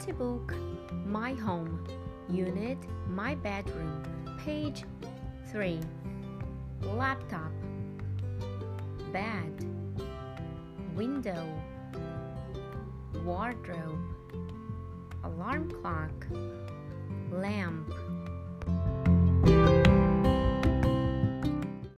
Textbook My Home Unit My Bedroom Page 3 Laptop Bed Window Wardrobe Alarm clock Lamp